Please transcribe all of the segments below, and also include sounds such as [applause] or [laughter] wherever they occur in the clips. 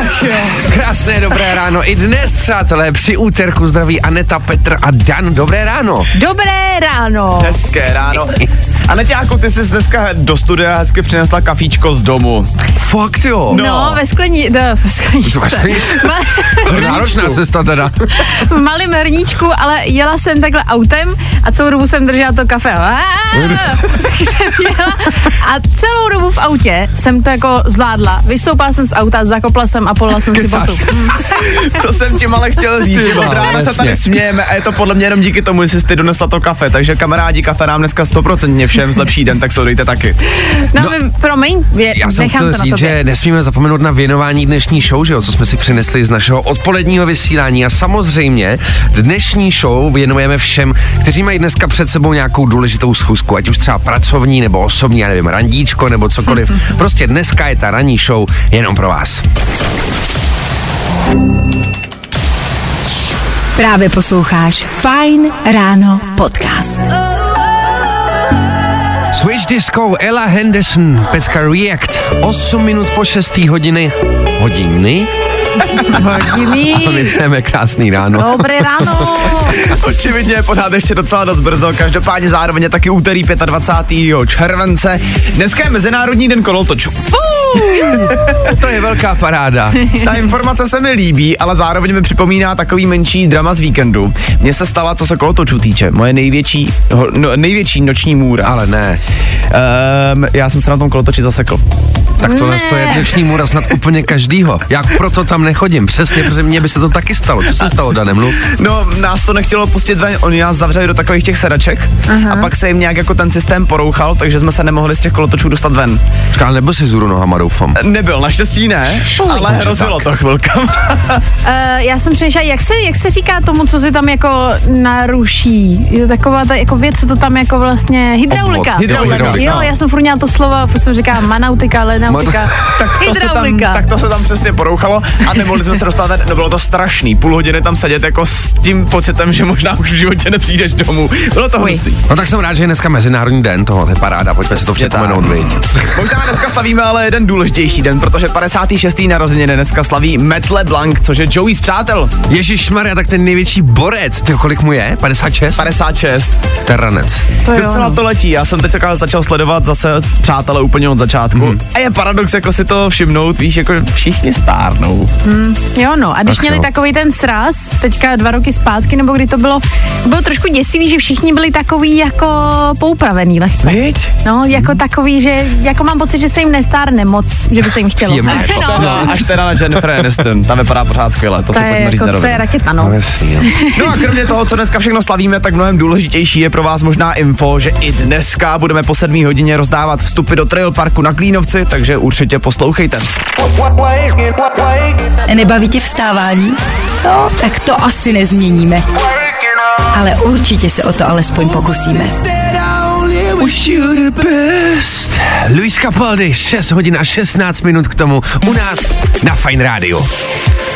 Ach jo. Krásné dobré ráno. I dnes, přátelé, při úterku zdraví Aneta, Petr a Dan. Dobré ráno. Dobré ráno. Hezké ráno. A Neťáku, ty jsi dneska do studia hezky přinesla kafíčko z domu. Fakt jo. No, no ve sklení, no, ve sklení, To máš Náročná cesta teda. v malém hrníčku, ale jela jsem takhle autem a celou dobu jsem držela to kafe. Tak jsem jela a celou dobu v autě jsem to jako zvládla. Vystoupila jsem z auta, zakopla jsem a polila jsem si botu. [laughs] Co jsem tím ale chtěl říct, že od rána se tady smějeme a je to podle mě jenom díky tomu, že jsi ty donesla to kafe. Takže kamarádi, kafe nám dneska stoprocentně všem zlepší den, tak se dejte taky. No, No, promiň, je, Já jsem nechám chtěl říct, že nesmíme zapomenout na věnování dnešní show, že jo, co jsme si přinesli z našeho odpoledního vysílání. A samozřejmě dnešní show věnujeme všem, kteří mají dneska před sebou nějakou důležitou schůzku, ať už třeba pracovní nebo osobní, já nevím, randíčko nebo cokoliv. [laughs] prostě dneska je ta ranní show jenom pro vás. Právě posloucháš Fajn ráno podcast. Switch Disco, Ella Henderson, pecka React, 8 minut po 6. hodiny. Hodiny? Hodiny. A [laughs] my přejeme krásný ráno. Dobré ráno. [laughs] Očividně je pořád ještě docela dost brzo, každopádně zároveň je taky úterý 25. července. Dneska je Mezinárodní den kolotočů. To je velká paráda. [laughs] Ta informace se mi líbí, ale zároveň mi připomíná takový menší drama z víkendu. Mně se stala, co se kolotočů týče, moje největší, no, největší noční můra. Ale ne. Um, já jsem se na tom kolotoči zasekl. Tak tohle Ne. to je dnešní můra snad úplně každýho. Já proto tam nechodím. Přesně, protože mně by se to taky stalo. Co se stalo, Danem? Mluv. No, nás to nechtělo pustit ven, oni nás zavřeli do takových těch sedaček Aha. a pak se jim nějak jako ten systém porouchal, takže jsme se nemohli z těch kolotočů dostat ven. Ale nebyl jsi zůru nohama, doufám. Nebyl, naštěstí ne, ale že hrozilo tak. to chvilka. [laughs] Uh, já jsem přemýšlela, jak se, jak se říká tomu, co se tam jako naruší? Je to taková ta jako věc, co to tam jako vlastně, hydraulika. Obvod. Hydraulika, hydraulika. Jo, já jsem furt měla to slovo, furt jsem říkala manautika, lenautika, tak, [laughs] to se tam, hydraulika. tak to se tam přesně porouchalo a nemohli jsme se dostat. No bylo to strašný, půl hodiny tam sedět jako s tím pocitem, že možná už v životě nepřijdeš domů. Bylo to hustý. No tak jsem rád, že je dneska Mezinárodní den toho, to je paráda, pojďme si to připomenout, viď. [laughs] Možná dneska slavíme ale jeden důležitější den, protože 56. narozeniny dneska slaví Matt LeBlanc, což je Joey z Přátel. Ježíš Maria, tak ten největší borec, ty kolik mu je? 56? 56. Teranec. to Docela no. to letí. Já jsem teď začal sledovat zase přátelé úplně od začátku. Mm. A je paradox jako si to všimnout, víš, jako všichni stárnou. Jo, no, a když Tak měli jo. takový ten sraz, teďka dva roky zpátky, nebo kdy to bylo, bylo trošku děsivý, že všichni byli takový jako poupravený lehce. Viď? No, jako takový, že jako mám pocit, že se jim nestárne moc, že by se jim chtělo. Příjemné, [laughs] jako no, No, až teda na Jennifer Aniston, ta vypadá pořád skvěle, to, to si je, pojďme říct jako, na to je raketa, no. No jasný, no. No a kromě toho, co dneska všechno slavíme, tak mnohem důležitější je pro vás možná info, že i dneska budeme po 7 hodině rozdávat vstupy do Trail Parku na Klínovci, takže určitě poslouchejte. Nebaví tě vstávání? No, tak to asi nezměníme. Ale určitě se o to alespoň pokusíme. Wish you the best. Luis Capaldi, 6 hodin a 16 minut k tomu u nás na Fine Radio.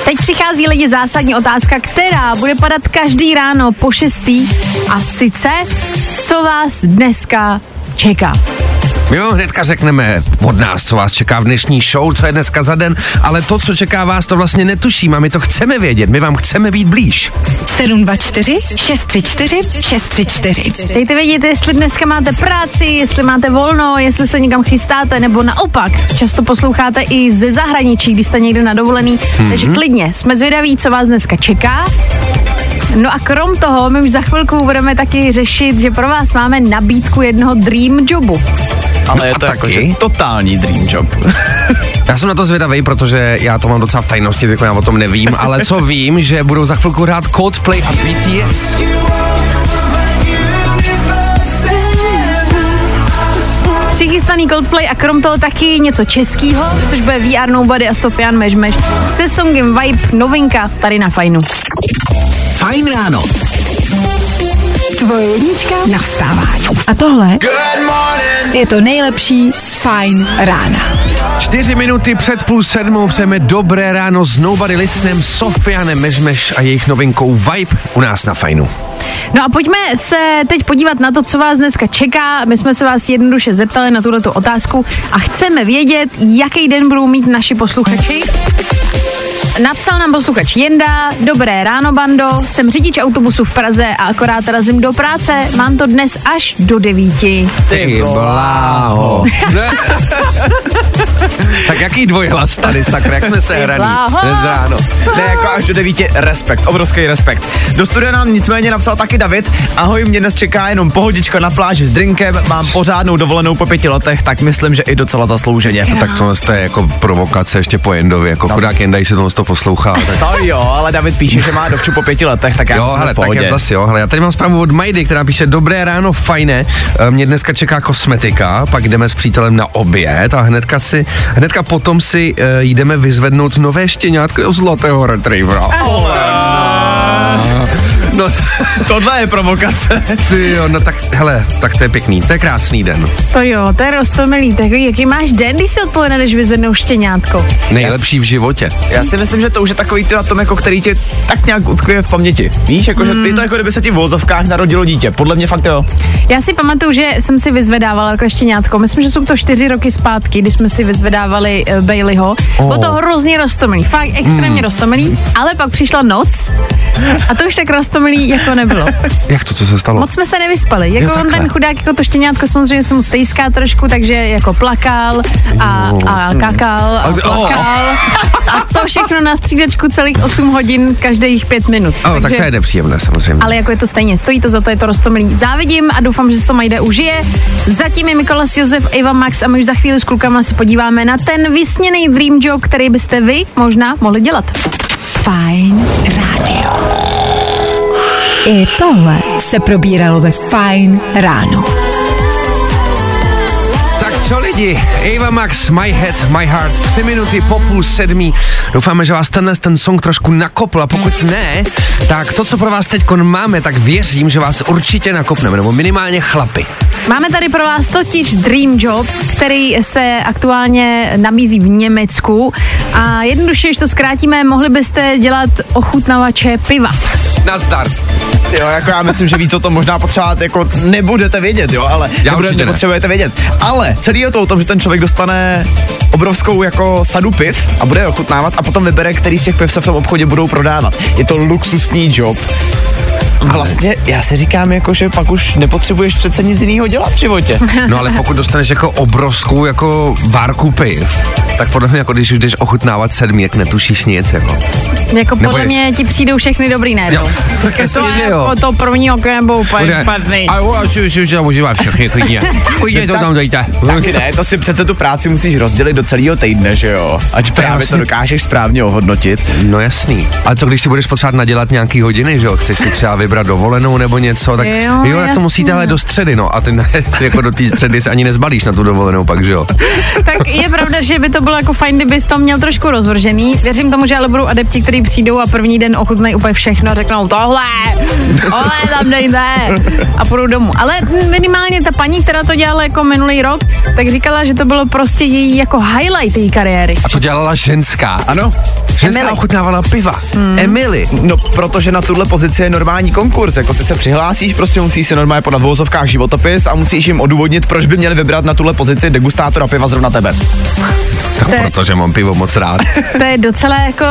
Teď přichází lidi zásadní otázka, která bude padat každý ráno po šestý a sice, co vás dneska čeká. My vám hnedka řekneme od nás, co vás čeká v dnešní show, co je dneska za den, ale to, co čeká vás, to vlastně netuším a my to chceme vědět, my vám chceme být blíž. 724 634 634. Dejte vědět, jestli dneska máte práci, jestli máte volno, jestli se někam chystáte, nebo naopak, často posloucháte i ze zahraničí, když jste někde na dovolený, mm-hmm. takže klidně, jsme zvědaví, co vás dneska čeká. No a krom toho, my už za chvilku budeme taky řešit, že pro vás máme nabídku jednoho dream jobu. Ale No je a to jako, taky? že totální dream job. [laughs] Já jsem na to zvědavý, protože já to mám docela v tajnosti, jako já o tom nevím, [laughs] ale co vím, že budou za chvilku hrát Coldplay a BTS. Přichystaný Coldplay a krom toho taky něco českýho, což bude VR Nobody a Sofian Mežmeš se songem Vibe, novinka tady na Fajnu. Fajn ráno. Tvoje jednička na vstávání. A tohle je to nejlepší z Fine rána. Čtyři minuty před půl sedmou přejeme dobré ráno s Nobody Listenem, Sofianem Mežmeš a jejich novinkou Vibe u nás na Fajnu. No a pojďme se teď podívat na to, co vás dneska čeká. My jsme se vás jednoduše zeptali na tuto otázku a chceme vědět, jaký den budou mít naši posluchači. Napsal nám posluchač Jenda, dobré ráno bando, jsem řidič autobusu v Praze a akorát razím do práce, mám to dnes až do devíti. Ty bláho. [laughs] tak jaký dvojhlas tady, sakra, jak jsme se hraní dnes ráno. Ne, jako až do devíti, respekt, obrovský respekt. Do studia nám nicméně napsal taky David, ahoj, mě dnes čeká jenom pohodička na pláži s drinkem, mám pořádnou dovolenou po pěti letech, tak myslím, že i docela zaslouženě. No, tak tohle je jako provokace ještě po Jendovi, jako chudák Jenda, když se tohle to poslouchá. Tak... [laughs] To jo, ale David píše, že má dovču po pěti letech, tak já Jo, hele, tak je zase jo. Hele, já tady mám zprávu od Majdy, která píše Dobré ráno, fajné. Eh, Mě dneska čeká kosmetika, pak jdeme s přítelem na oběd a hnedka si, hnedka potom si uh, jdeme vyzvednout nové štěňátko z zlatého retrievera. No, [laughs] Tohle je provokace. ty jo, no tak, hele, tak to je pěkný, to je krásný den. To jo, to je rostomilý. Tak jaký máš den, když si odpoledne jdeš vyzvednout štěňátko? Nejlepší v životě. Já si myslím, že to už je takový ty atom, jako který tě tak nějak utkvěje v paměti. Víš, jako, že je to jako kdyby se ti v vozovkách narodilo dítě. Podle mě fakt jo. Já si pamatuju, že jsem si vyzvedávala takhle štěňátko. Myslím, že jsou to čtyři roky zpátky, kdy jsme si vyzvedávali uh, Baileyho. Oh. Bylo to hrozně rostomilý, fakt extrémně mm. rostomilý, ale pak přišla noc a to už tak rostomilý jako nebylo. [laughs] Jak to, co se stalo? Moc jsme se nevyspali. Jako on takhle. ten chudák, jako to štěňátko samozřejmě se mu stejská trošku, takže jako plakal a, a kakal a oh. plakal. A to všechno na střídačku celých 8 hodin, každých 5 minut. Oh, tak to je nepříjemné samozřejmě. Ale jako je to stejně, stojí to za to, je to rostomilý. Závidím a doufám, že se to Majde užije. Zatím je Mikolas Josef, Eva Max a my už za chvíli s klukama se podíváme na ten vysněný dream job, který byste vy možná mohli dělat. Fine Radio. I tohle se probíralo ve Fine ráno. Tak co lidi, Ava Max, My Head, My Heart, tři minuty po půl sedmí. Doufáme, že vás tenhle ten song trošku nakopl a pokud ne, tak to, co pro vás teď máme, tak věřím, že vás určitě nakopneme, nebo minimálně chlapy. Máme tady pro vás totiž Dream Job, který se aktuálně nabízí v Německu a jednoduše, když to zkrátíme, mohli byste dělat ochutnavače piva. Nazdar. Jo, jako já myslím, že víc o tom možná potřebovat jako nebudete vědět, jo, ale Já nebudete, ne. potřebujete vědět. Ale celý je to o tom, že ten člověk dostane obrovskou jako sadu piv a bude je ochutnávat a potom vybere, který z těch piv se v tom obchodě budou prodávat. Je to luxusní job. Vlastně já si říkám, jako, že pak už nepotřebuješ přece nic jiného dělat v životě. [laughs] No ale pokud dostaneš jako obrovskou jako várku piv, tak podle mě jako když už jdeš ochutnávat sedmi, jak netušíš nic, jako. Jako podle je- mě ti přijdou všechny dobrý najednou. Jo, tak to jasně, že je jo. jako to první okem byl úplně špatný. A jo, si si si užívá všechny, klidně. [laughs] Klidně to tam dejte. Taky ne, to si přece tu práci musíš rozdělit do celého týdne, že jo? Ať právě to dokážeš správně ohodnotit. No jasný. Ale co když si budeš potřebovat nadělat nějaký hodiny, že jo? Chceš si třeba vybrat dovolenou nebo něco, tak Jo, jo, tak to musíte ale do středy, no. A ty ne, ty [laughs] jako do té středy se ani nezbalíš na tu dovolenou, pak, že jo? Tak je pravda, že by to bylo jako fajn, kdybys to měl trošku rozvržený. Věřím tomu, že ale budou adepti, kteří přijdou a první den ochutnají úplně všechno a řeknou tohle, tohle tam dejte a půjdou domů. Ale minimálně ta paní, která to dělala jako minulý rok, tak říkala, že to bylo prostě její jako highlight její kariéry. A to dělala ženská. Ano, Ženská Emily. ochutnávala piva. Hmm. Emily. No, protože na tuhle pozici je normální konkurs. Jako ty se přihlásíš, prostě musíš si normálně podat v vozovkách životopis a musíš jim odůvodnit, proč by měli vybrat na tuhle pozici degustátora piva zrovna tebe. Je- protože mám pivo moc rád. To je docela jako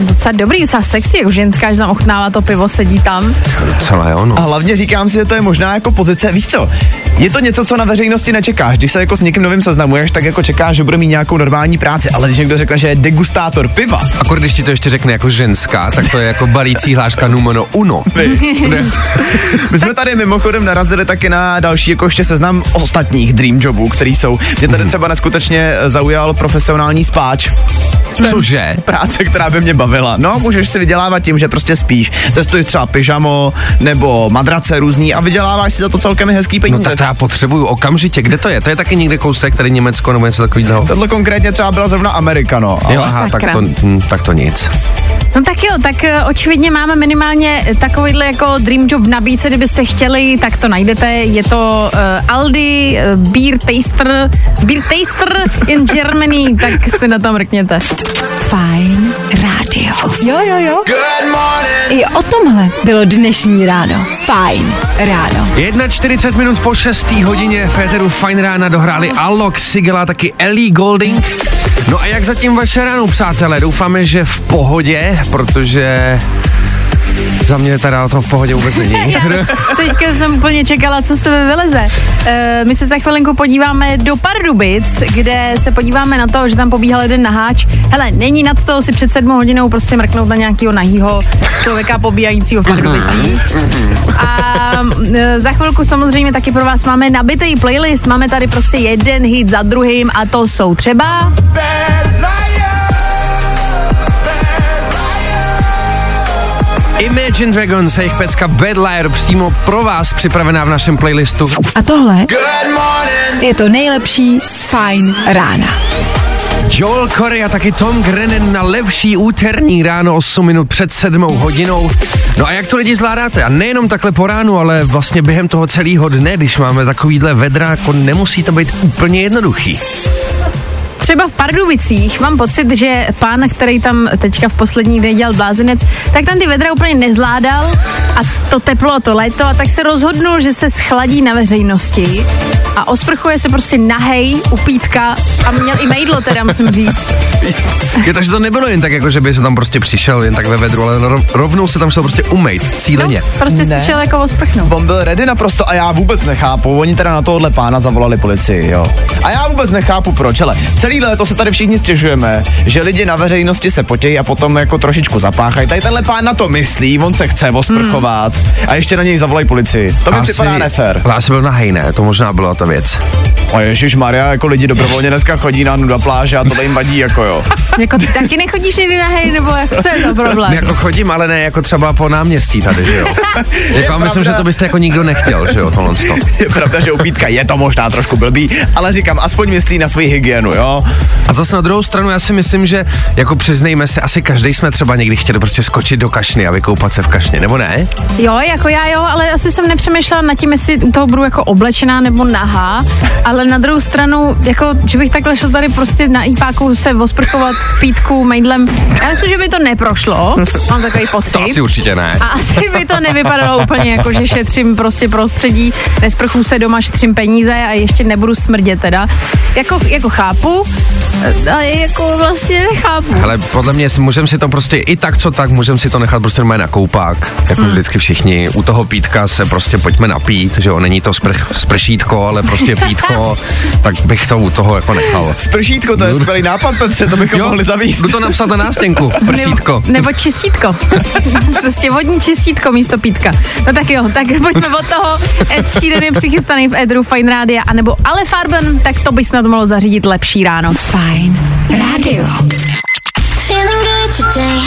docela dobrý, docela sexy, jako ženská, že tam ochutnává to pivo, sedí tam. Docela jo, no. A hlavně říkám si, že to je možná jako pozice, víš co, je to něco, co na veřejnosti nečekáš. Když se jako s někým novým seznamuješ, tak jako čekáš, že bude mít nějakou normální práci, ale když někdo řekne, že je degustátor piva, Akor když ti to ještě řekne jako ženská, tak to je jako balící hláška numero uno. My jsme tady mimochodem narazili taky na další jako ještě seznam ostatních dream jobů, který jsou. Mě tady třeba neskutečně zaujal profesionální spáč. Cože? Práce, která by mě bavila. No, můžeš si vydělávat tím, že prostě spíš. Testuješ třeba pyžamo nebo madrace různý a vyděláváš si za to celkem hezký No peníze. tak to já potřebuju okamžitě. Kde to je? To je taky někde kousek, tady Německo nebo něco takového. Tohle konkrétně třeba byla zrovna Amerika, no. Jo, aha, tak to, hm, tak to nic. No tak jo, tak eh, očividně máme minimálně takovýhle jako dream job v nabídce, kdybyste chtěli, tak to najdete. Je to uh, Aldi uh, Beer Taster, Beer Taster in Germany, [laughs] tak si na tom mrkněte. Fajn rádio. Jo, jo, jo. I o tomhle bylo dnešní ráno. Fajn ráno. 41 minut po 6. hodině Féteru Fine Rána dohráli Alok Sigela, taky Ellie Golding. No a jak zatím vaše ráno, přátelé? Doufáme, že v pohodě, protože za mě teda to v pohodě vůbec není. [laughs] Já teďka jsem úplně čekala, co z tebe vyleze. E, my se za chvilinku podíváme do Pardubic, kde se podíváme na to, že tam pobíhal jeden naháč. Hele, není nad to si před sedmou hodinou prostě mrknout na nějakého nahýho člověka pobíhajícího v Pardubicích. A e, za chvilku samozřejmě taky pro vás máme nabitý playlist, máme tady prostě jeden hit za druhým a to jsou třeba... Imagine Dragons a jejich pecka Bad Liar přímo pro vás připravená v našem playlistu. A tohle je to nejlepší z Fajn rána. Joel Corey a taky Tom Grennan na lepší úterní ráno 8 minut před 7 hodinou. No a jak to lidi zvládáte? A nejenom takhle po ránu, ale vlastně během toho celého dne, když máme takovýhle vedra, jako nemusí to být úplně jednoduchý. Třeba v Pardubicích mám pocit, že pán, který tam teďka v poslední dny dělal blázinec, tak tam ty vedra úplně nezvládal a to teplo, to léto a tak se rozhodnul, že se schladí na veřejnosti a osprchuje se prostě nahej u pítka a měl i mejdlo teda, musím říct. Je, takže to nebylo jen tak, jako že by se tam prostě přišel jen tak ve vedru, ale rov, rovnou se tam šel prostě umejt, cíleně. No, prostě Ne. si šel jako osprchnout. On byl ready naprosto a já vůbec nechápu. Oni teda na tohohle pána zavolali policii, jo. A já vůbec nechápu proč, ale celý léto se tady všichni stěžujeme, že lidi na veřejnosti se potějí a potom jako trošičku zapáchají. Tady tenhle pán na to myslí, on se chce osprchovat a ještě na něj zavolají policii. To mi připadá nefér. Ale asi byl nahej, ne? To možná byla ta věc. A Ježíš Maria, jako lidi dobrovolně dneska chodí na nuda pláže a to jim vadí, jako jo. [laughs] Jako ty taky nechodíš někdy nahej, nebo jak, co je to problém? Jako chodím, ale ne jako třeba po náměstí tady, že jo? [laughs] jako, myslím, že to byste jako nikdo nechtěl, že jo, tohle to. [laughs] Je pravda, že upítka je to možná trošku blbý, ale říkám, aspoň myslí na svoji hygienu, jo. A zase na druhou stranu, já si myslím, že jako přiznejme se, asi každý jsme třeba někdy chtěli prostě skočit do kašny a vykoupat se v kašně, nebo ne? Jo, jako já jo, ale asi jsem nepřemýšlela nad tím, jestli u toho budu jako oblečená nebo nahá, ale na druhou stranu, jako, že bych takhle šla tady prostě na IPáku se osprchovat pítku, mejdlem, já myslím, že by to neprošlo, mám takový pocit. To asi určitě ne. A asi by to nevypadalo úplně jako, že šetřím prostě prostředí, nesprchu se doma, šetřím peníze a ještě nebudu smrdět teda. Jako, jako chápu, Yeah. Ale jako vlastně nechápu. Ale podle mě můžeme si to prostě i tak, co tak, můžeme si to nechat prostě normálně na koupák, jako hmm. vždycky všichni. U toho pítka se prostě pojďme napít, že jo, není to sprch, spršítko, ale prostě pítko, [laughs] tak bych to u toho jako nechal. Spršítko, to je skvělý nápad, Petře, to bychom mohli zavíst. Jdu to napsat na nástěnku, prsítko. Nebo, nebo čistítko. [laughs] prostě vodní čistítko místo pítka. No tak jo, tak pojďme od toho. Ed Sheeran je přichystaný v Edru Fine Rádia, anebo Ale Farben, tak to by snad mohlo zařídit lepší ráno. Fajn rádio. Today.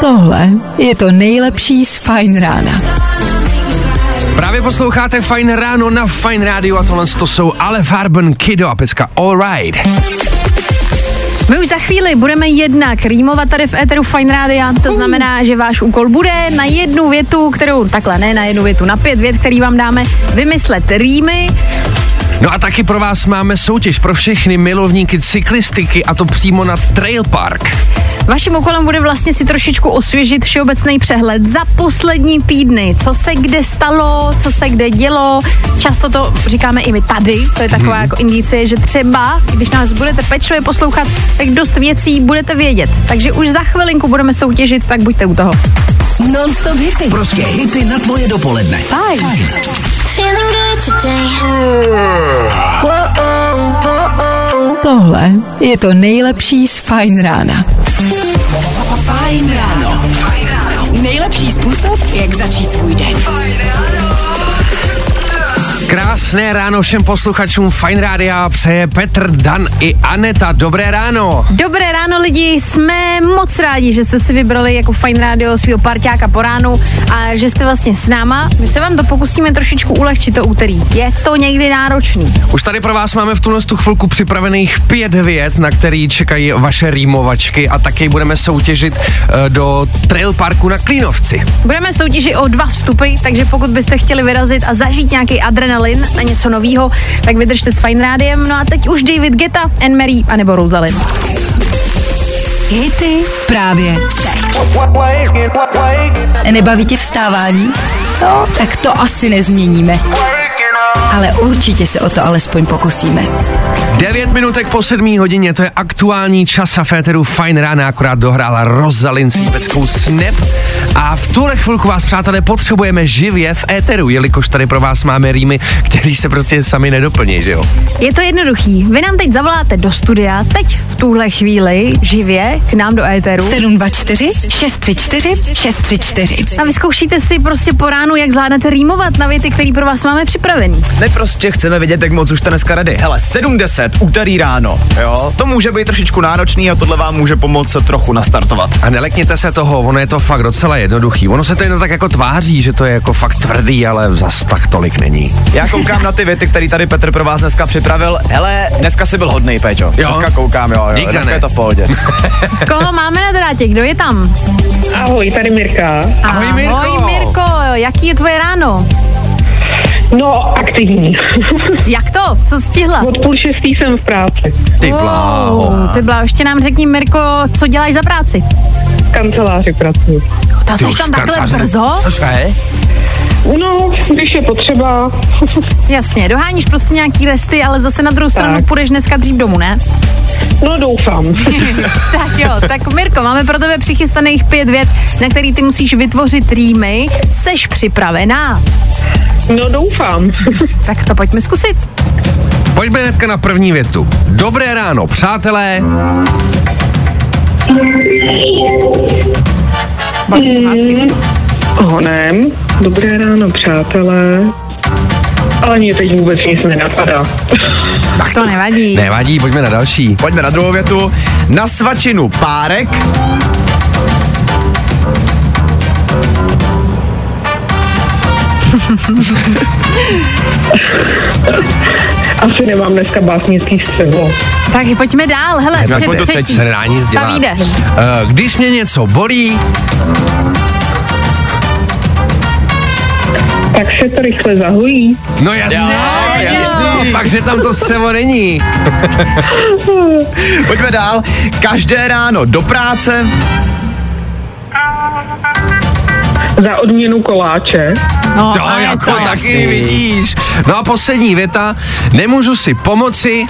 Tohle je to nejlepší z Fajn rána. Právě posloucháte Fine Ráno na Fine Radio a tohle to jsou Ale Farben, Kido a pecka All Right. My už za chvíli budeme jednak rýmovat tady v Eteru Fine Rádia, to znamená, že váš úkol bude na jednu větu, kterou, takhle ne, na jednu větu, na pět vět, který vám dáme, vymyslet rýmy, No a taky pro vás máme soutěž pro všechny milovníky cyklistiky a to přímo na Trail Park. Vaším úkolem bude vlastně si trošičku osvěžit všeobecný přehled za poslední týdny, co se kde stalo, co se kde dělo. Často to říkáme i my tady, to je taková jako indicie, že třeba, když nás budete pečlivě poslouchat, tak dost věcí budete vědět. Takže už za chvilinku budeme soutěžit, tak buďte u toho. Non-stop hity. Prostě hity na tvoje dopoledne. Fajn. Feeling good today. Tohle je to nejlepší z Fajn rána. Fajn ráno. Nejlepší způsob, jak začít svůj den. Krásné ráno všem posluchačům Fine Rádia přeje Petr, Dan i Aneta. Dobré ráno. Dobré ráno lidi, jsme moc rádi, že jste si vybrali jako Fine Radio svého parťáka po ránu a že jste vlastně s náma. My se vám to pokusíme trošičku ulehčit to úterý. Je to někdy náročný. Už tady pro vás máme v tuhle tu chvilku připravených pět vět, na který čekají vaše rýmovačky a taky budeme soutěžit uh, do Trail Parku na Klínovci. Budeme soutěžit o dva vstupy, takže pokud byste chtěli vyrazit a zažít nějaký adrenalin a něco novýho, tak vydržte s Fine Rádiem. No a teď už David Geta, Anne Marie a nebo Rosalind. Hity právě teď. Nebaví tě vstávání? No, tak to asi nezměníme. Ale určitě se o to alespoň pokusíme. 9 minutek po 7 hodině, to je aktuální čas a Féteru Fine Rána, akorát dohrála Rosalind s peckou Snap. A v tuhle chvilku vás, přátelé, potřebujeme živě v éteru, jelikož tady pro vás máme rýmy, který se prostě sami nedoplní, že jo? Je to jednoduchý. Vy nám teď zavoláte do studia, teď v tuhle chvíli, živě, k nám do éteru. 724 634 634. A vyzkoušíte si prostě po ránu, jak zvládnete rýmovat na věty, které pro vás máme připravený. My prostě chceme vidět, jak moc už jste dneska ready. Hele, 7.10, úterý ráno, jo? To může být trošičku náročný a tohle vám může pomoct se trochu nastartovat. A nelekněte se toho, ono je to fakt docela jednoduchý. Ono se to jenom tak jako tváří, že to je jako fakt tvrdý, ale zas tak tolik není. Já [laughs] koukám na ty věty, které tady Petr pro vás dneska připravil. Hele, dneska si byl hodnej, Péčo. Jo? Dneska koukám, jo, jo. Díka, dneska ne. je to v pohodě. [laughs] Koho máme na drátě? Kdo je tam? Ahoj, tady Mirka. Ahoj, Mirko. Ahoj Mirko, jaký je tvoje ráno? No, aktivní. [laughs] Jak to? Co stihla? Od půl šestý jsem v práci. Ty bláho. ty bláho. Ještě nám řekni, Mirko, co děláš za práci? Kanceláři pracuji. Ta Ty jsi už tam takhle brzo? Cože? No, když je potřeba. [laughs] Jasně, doháníš prostě nějaký resty, ale zase na druhou stranu Tak. půjdeš dneska dřív domů, ne? No, doufám. [laughs] [laughs] tak jo, tak Mirko, máme pro tebe přichystaných pět vět, na který ty musíš vytvořit rýmy. Seš připravená? No, doufám. Tak to pojďme zkusit. Pojďme hnedka na první větu. Dobré ráno, přátelé. Mm, honem. Dobré ráno, přátelé. Ale mě teď vůbec nic nenapadá. To nevadí. Nevadí, pojďme na další. Pojďme na druhou větu. Na svačinu párek. [laughs] Asi nemám dneska básnický střevo. Tak pojďme dál. Hele, Tak před třetí. třetí. Se nedá nic Ta dělat. vyjdeš. Uh, když mě něco bolí, Tak se to rychle zahojí. no jasně, Jo, jasně, pak, že tam to střevo není. [laughs] Pojďme dál. Každé ráno do práce. Za odměnu koláče. No, To ale jako to taky vidíš. No a poslední věta. Nemůžu si pomoci,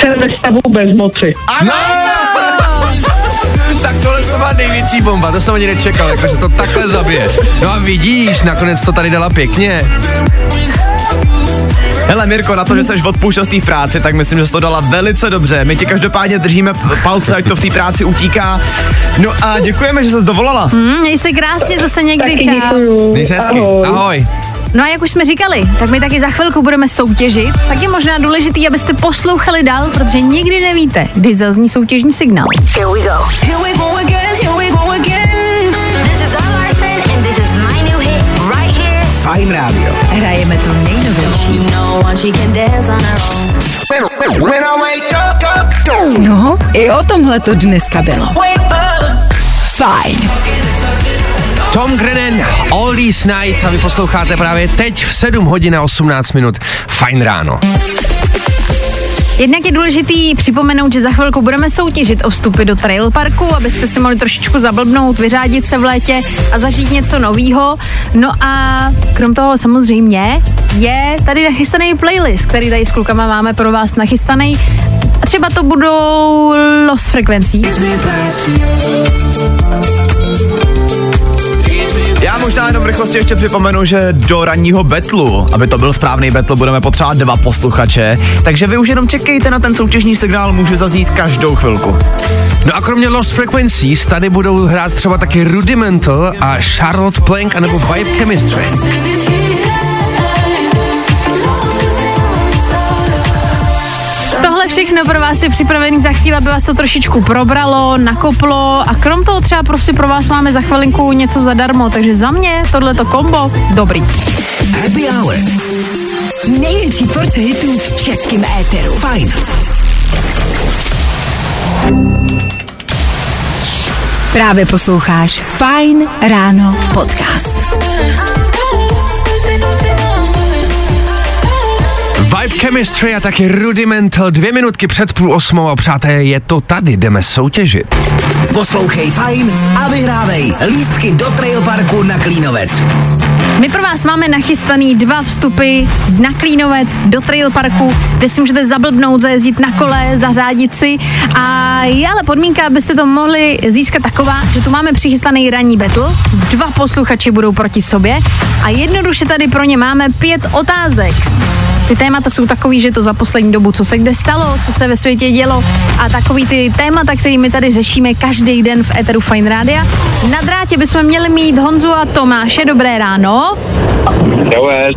Jsem ve stavu bezmoci. No! [laughs] tak tohle to byla největší bomba, to jsem ani nečekal, jako, že to takhle zabiješ. No a vidíš, nakonec to tady dala pěkně. Hele Mirko, na to, že jsi od půl šestý v práci, tak myslím, že jsi to dala velice dobře. My ti každopádně držíme palce, ať to v té práci utíká. No a děkujeme, že jsi dovolala. Hm, měj se krásně zase někdy, Taky čau. děkuju. Měj se hezky. Ahoj. Ahoj. No a jak už jsme říkali, tak my taky za chvilku budeme soutěžit, tak je možná důležitý, abyste poslouchali dál, protože nikdy nevíte, kdy zazní soutěžní signál. Here we go. Here we go again. Here we go again. This is Al Larson and this is my new hit right here. Fajn rádio. Hrajeme to nejnovější. No, i o tomhle to dneska bylo. Fajn. Tom Grennan, All These Nights a vy posloucháte právě teď v 7 hodin a 18 minut. Fajn ráno. Jednak je důležitý připomenout, že za chvilku budeme soutěžit o vstupy do Trail Parku, abyste si mohli trošičku zablbnout, vyřádit se v létě a zažít něco novýho. No a krom toho samozřejmě je tady nachystaný playlist, který tady s klukama máme pro vás nachystaný. A třeba to budou Lost Frekvencí. Možná jenom rychlosti ještě připomenu, že do ranního betlu, aby to byl správný betl, budeme potřebovat dva posluchače. Takže vy už jenom čekejte na ten soutěžní signál, může zaznít každou chvilku. No a kromě Lost Frequencies tady budou hrát třeba taky Rudimental a Charlotte Plank anebo Vibe Chemistry. Všechno pro vás je připravený za chvíli, aby vás to trošičku probralo, nakoplo a krom toho třeba prostě pro vás máme za chvilinku něco zadarmo, takže za mě tohleto kombo dobrý. Happy Hour. Největší porce hitů v českém éteru. Fajn. Právě posloucháš Fine Ráno podcast. Vibe Chemistry a taky Rudimental dvě minutky před půl osmou a přátelé, je to tady, jdeme soutěžit. Poslouchej Fajn a vyhrávej lístky do Trail Parku na Klínovec. My pro vás máme nachystaný dva vstupy na Klínovec do Trail Parku, kde si můžete zablbnout, zajezdit na kole, zařádit si. A je ale podmínka, abyste to mohli získat taková, že tu máme přichystaný ranní battle, dva posluchači budou proti sobě a jednoduše tady pro ně máme pět otázek. Ty témata jsou takový, že to za poslední dobu, co se kde stalo, co se ve světě dělo a takový ty témata, který my tady řešíme každý den v Eteru Fine Rádia. Na drátě bychom měli mít Honzu a Tomáše. Dobré ráno.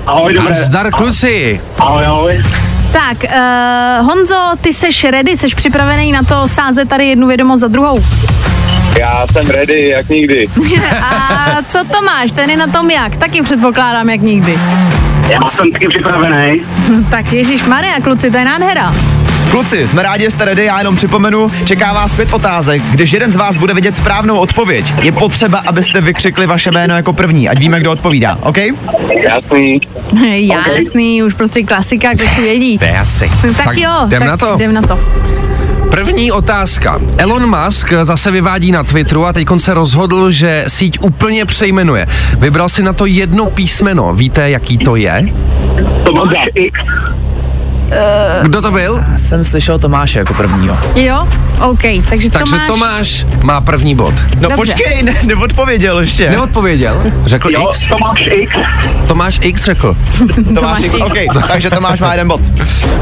Ahoj, A zdar kluci. ahoj, ahoj. Tak, uh, Honzo, ty seš ready, seš připravený na to sázet tady jednu vědomost za druhou. Já jsem ready, jak nikdy. [laughs] A co Tomáš, ten je na tom jak? Taky předpokládám jak nikdy. Já jsem taky připravený. [laughs] Tak Ježíš Maria, kluci, to je nádhera. Kluci, jsme rádi, že jste ready, já jenom připomenu, čeká vás pět otázek. Když jeden z vás bude vědět správnou odpověď, je potřeba, abyste vykřikli vaše jméno jako první, ať víme, kdo odpovídá, OK? Jasný. [laughs] Jasný, už prostě klasika, kdo si vědí. To je asi. Tak, jo, jdem tak na to. jdem na to. První otázka. Elon Musk zase vyvádí na Twitteru a teď se rozhodl, že síť úplně přejmenuje. Vybral si na to jedno písmeno. Víte, jaký to je? Tomáš X. Kdo to byl? Já jsem slyšel Tomáše jako prvního. Jo, OK, takže, Takže Tomáš... Tomáš má první bod. No Dobře. počkej, ne, neodpověděl ještě. Neodpověděl. Řekl Jo, X. Tomáš X. Tomáš X řekl. [laughs] Tomáš, Tomáš. OK, takže Tomáš má jeden bod.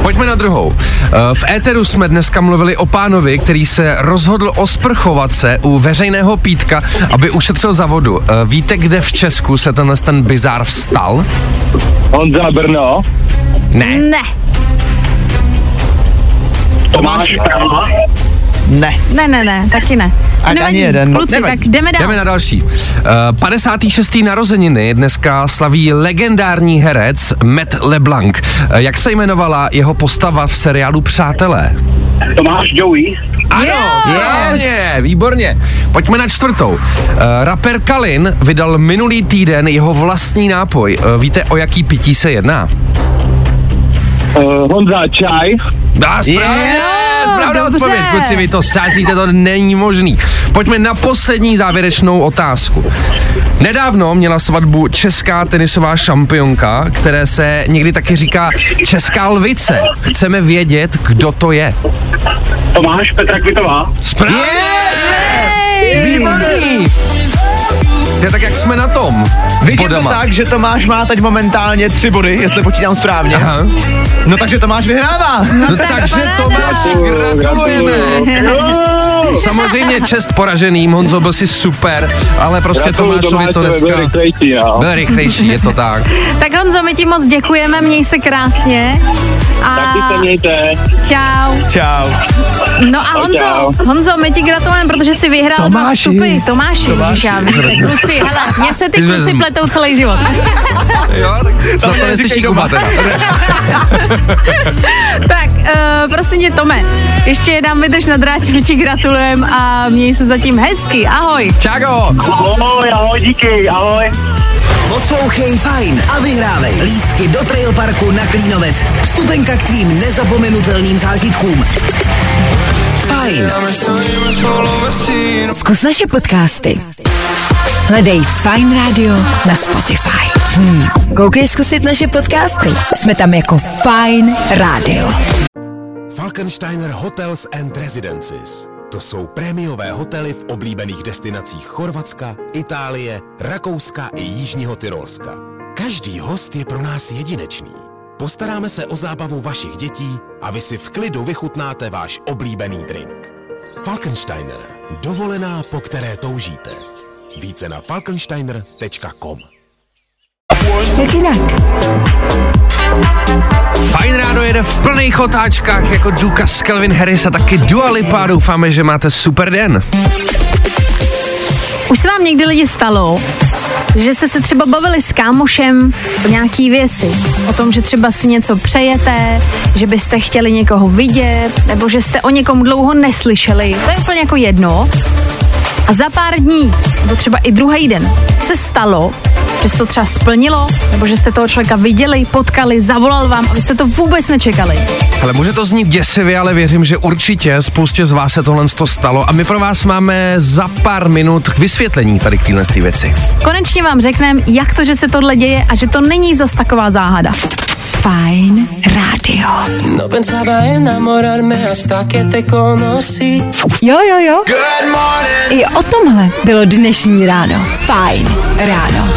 Pojďme na druhou. Eh, V éteru jsme dneska mluvili o pánovi, který se rozhodl osprchovat se u veřejného pítka, aby ušetřil za vodu. Eh, Víte, kde v Česku se tenhle ten bizár vstal? Honza Brno. Ne. Ne, Tomáš Praha. Ne. ne, ne, ne, taky ne. Ani- Nevadí. ani jeden, Kluci, nevadí. tak jdeme dál. Jdeme na další. Uh, 56. narozeniny dneska slaví legendární herec Matt LeBlanc. Uh, jak se jmenovala jeho postava v seriálu Přátelé? Tomáš Joey. Ano, Jo! správně, výborně. Pojďme na čtvrtou. Uh, rapper Kalin vydal minulý týden jeho vlastní nápoj. Uh, víte, o jaký pití se jedná? Uh, Honza Čaj. Dá, správně, Jo, správná dobře. odpověď. Kluci, vy to sázíte, to není možný. Pojďme na poslední závěrečnou otázku. Nedávno měla svatbu česká tenisová šampionka, které se někdy taky říká česká lvice. Chceme vědět, kdo to je. Tomáš Petra Kvitová. Správně! Výborný! Je tak, jak jsme na tom. Vidím to tak, že Tomáš má teď momentálně tři body, jestli počítám správně. Aha. No takže Tomáš vyhrává. No, takže Tomáši, gratulujeme. Samozřejmě čest poraženým, Honzo byl si super, ale prostě Gratuluju Tomášovi to dneska byl rychlejší, no. byl rychlejší, je to tak. [laughs] Tak Honzo, my ti moc děkujeme, měj se krásně. A Taky se mějte. čau. Čau. No a Honzo. Honzo, my ti gratulujeme, protože jsi vyhrál dva Tomáši. vstupy. Tomáši, Tomáši. já víte, kluci, hele, mě se ty kluci pletou celý život. [laughs] Jo, tak snad to neslyší doma. Kuba teda. [laughs] tak, uh, prosím tě, Tome, ještě jednou vydrž na drátě, my ti gratulujeme a měj se zatím hezky. Ahoj. Čago! Ahoj, ahoj, díky, ahoj. Poslouchej Fajn a vyhrávej lístky do Trail Parku na Klínovec. Vstupenka k tvým nezapomenutelným zážitkům. Fajn. Zkus naše podcasty. Hledej Fine Radio na Spotify. Hmm. Koukej zkusit naše podcasty. Jsme tam jako Fine Radio. Falkensteiner Hotels and Residences. To jsou prémiové hotely v oblíbených destinacích Chorvatska, Itálie, Rakouska i Jižního Tyrolska. Každý host je pro nás jedinečný. Postaráme se o zábavu vašich dětí a vy si v klidu vychutnáte váš oblíbený drink. Falkensteiner. Dovolená, po které toužíte. Více na falkensteiner.com Jak jinak? Fajn ráno jede v plných otáčkách jako Dukas Kelvin Harris a taky Dua Lipa. Doufáme, že máte super den. Už se vám někdy lidi stalo, že jste se třeba bavili s kámošem o nějaký věci. O tom, že třeba si něco přejete, že byste chtěli někoho vidět, nebo že jste o někom dlouho neslyšeli. To je úplně jako jedno. A za pár dní, nebo třeba i druhý den, se stalo, že se to třeba splnilo, nebo že jste toho člověka viděli, potkali, zavolal vám a vy jste to vůbec nečekali. Ale může to znít děsivě, ale věřím, že určitě spoustě z vás se tohle to stalo a my pro vás máme za pár minut k vysvětlení tady k téhle věci. Konečně vám řekneme, jak to, že se tohle děje a že to není zas taková záhada. Fajn rádio. No pensaba enamorarme hasta que te conocí. Jo, jo, jo. I o tomhle bylo dnešní ráno. Fajn ráno.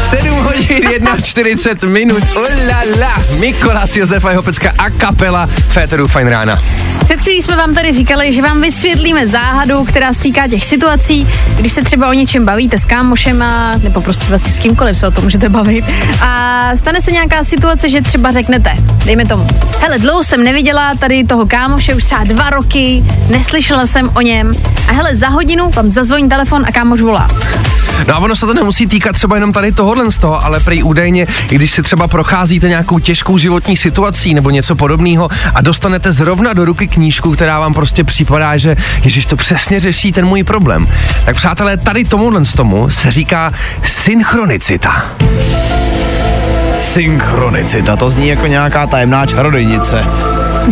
7 hodin 41 minut, ulala, Mikolas Josef a jeho pecka a kapela Féteru Fajn rána. Před chvílí jsme vám tady říkali, že vám vysvětlíme záhadu, která se týká těch situací, když se třeba o něčem bavíte s kámošema, nebo prostě vlastně s kýmkoliv se o tom můžete bavit. A stane se nějaká situace, že třeba řeknete, dejme tomu, hele, dlouho jsem neviděla tady toho kámoše, už třeba dva roky, neslyšela jsem o něm. A hele, za hodinu vám zazvoní telefon a kámoš volá. No a ono se to nemusí týkat třeba jenom tady tohohle z toho, ale prý údajně, když si třeba procházíte nějakou těžkou životní situací nebo něco podobného a dostanete zrovna do ruky knížku, která vám prostě připadá, že Ježíš to přesně řeší ten můj problém. Tak přátelé, tady tomuhle z tomu se říká synchronicita. Synchronicita, to zní jako nějaká tajemná čarodějnice.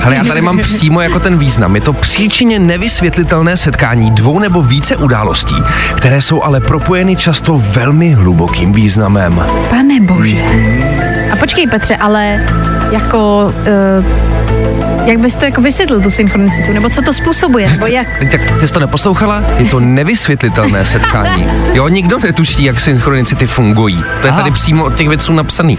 Ale já tady mám přímo jako ten význam. Je to příčině nevysvětlitelné setkání dvou nebo více událostí, které jsou ale propojeny často velmi hlubokým významem. Pane bože. A počkej Petře, ale jako... Uh, jak bys to jako vysvětlil, tu synchronicitu? Nebo co to způsobuje? Nebo jak? Tak ty jsi to neposlouchala? Je to nevysvětlitelné setkání. [laughs] Jo, nikdo netuší, jak synchronicity fungují. To je Aha. tady přímo od těch věců napsaný.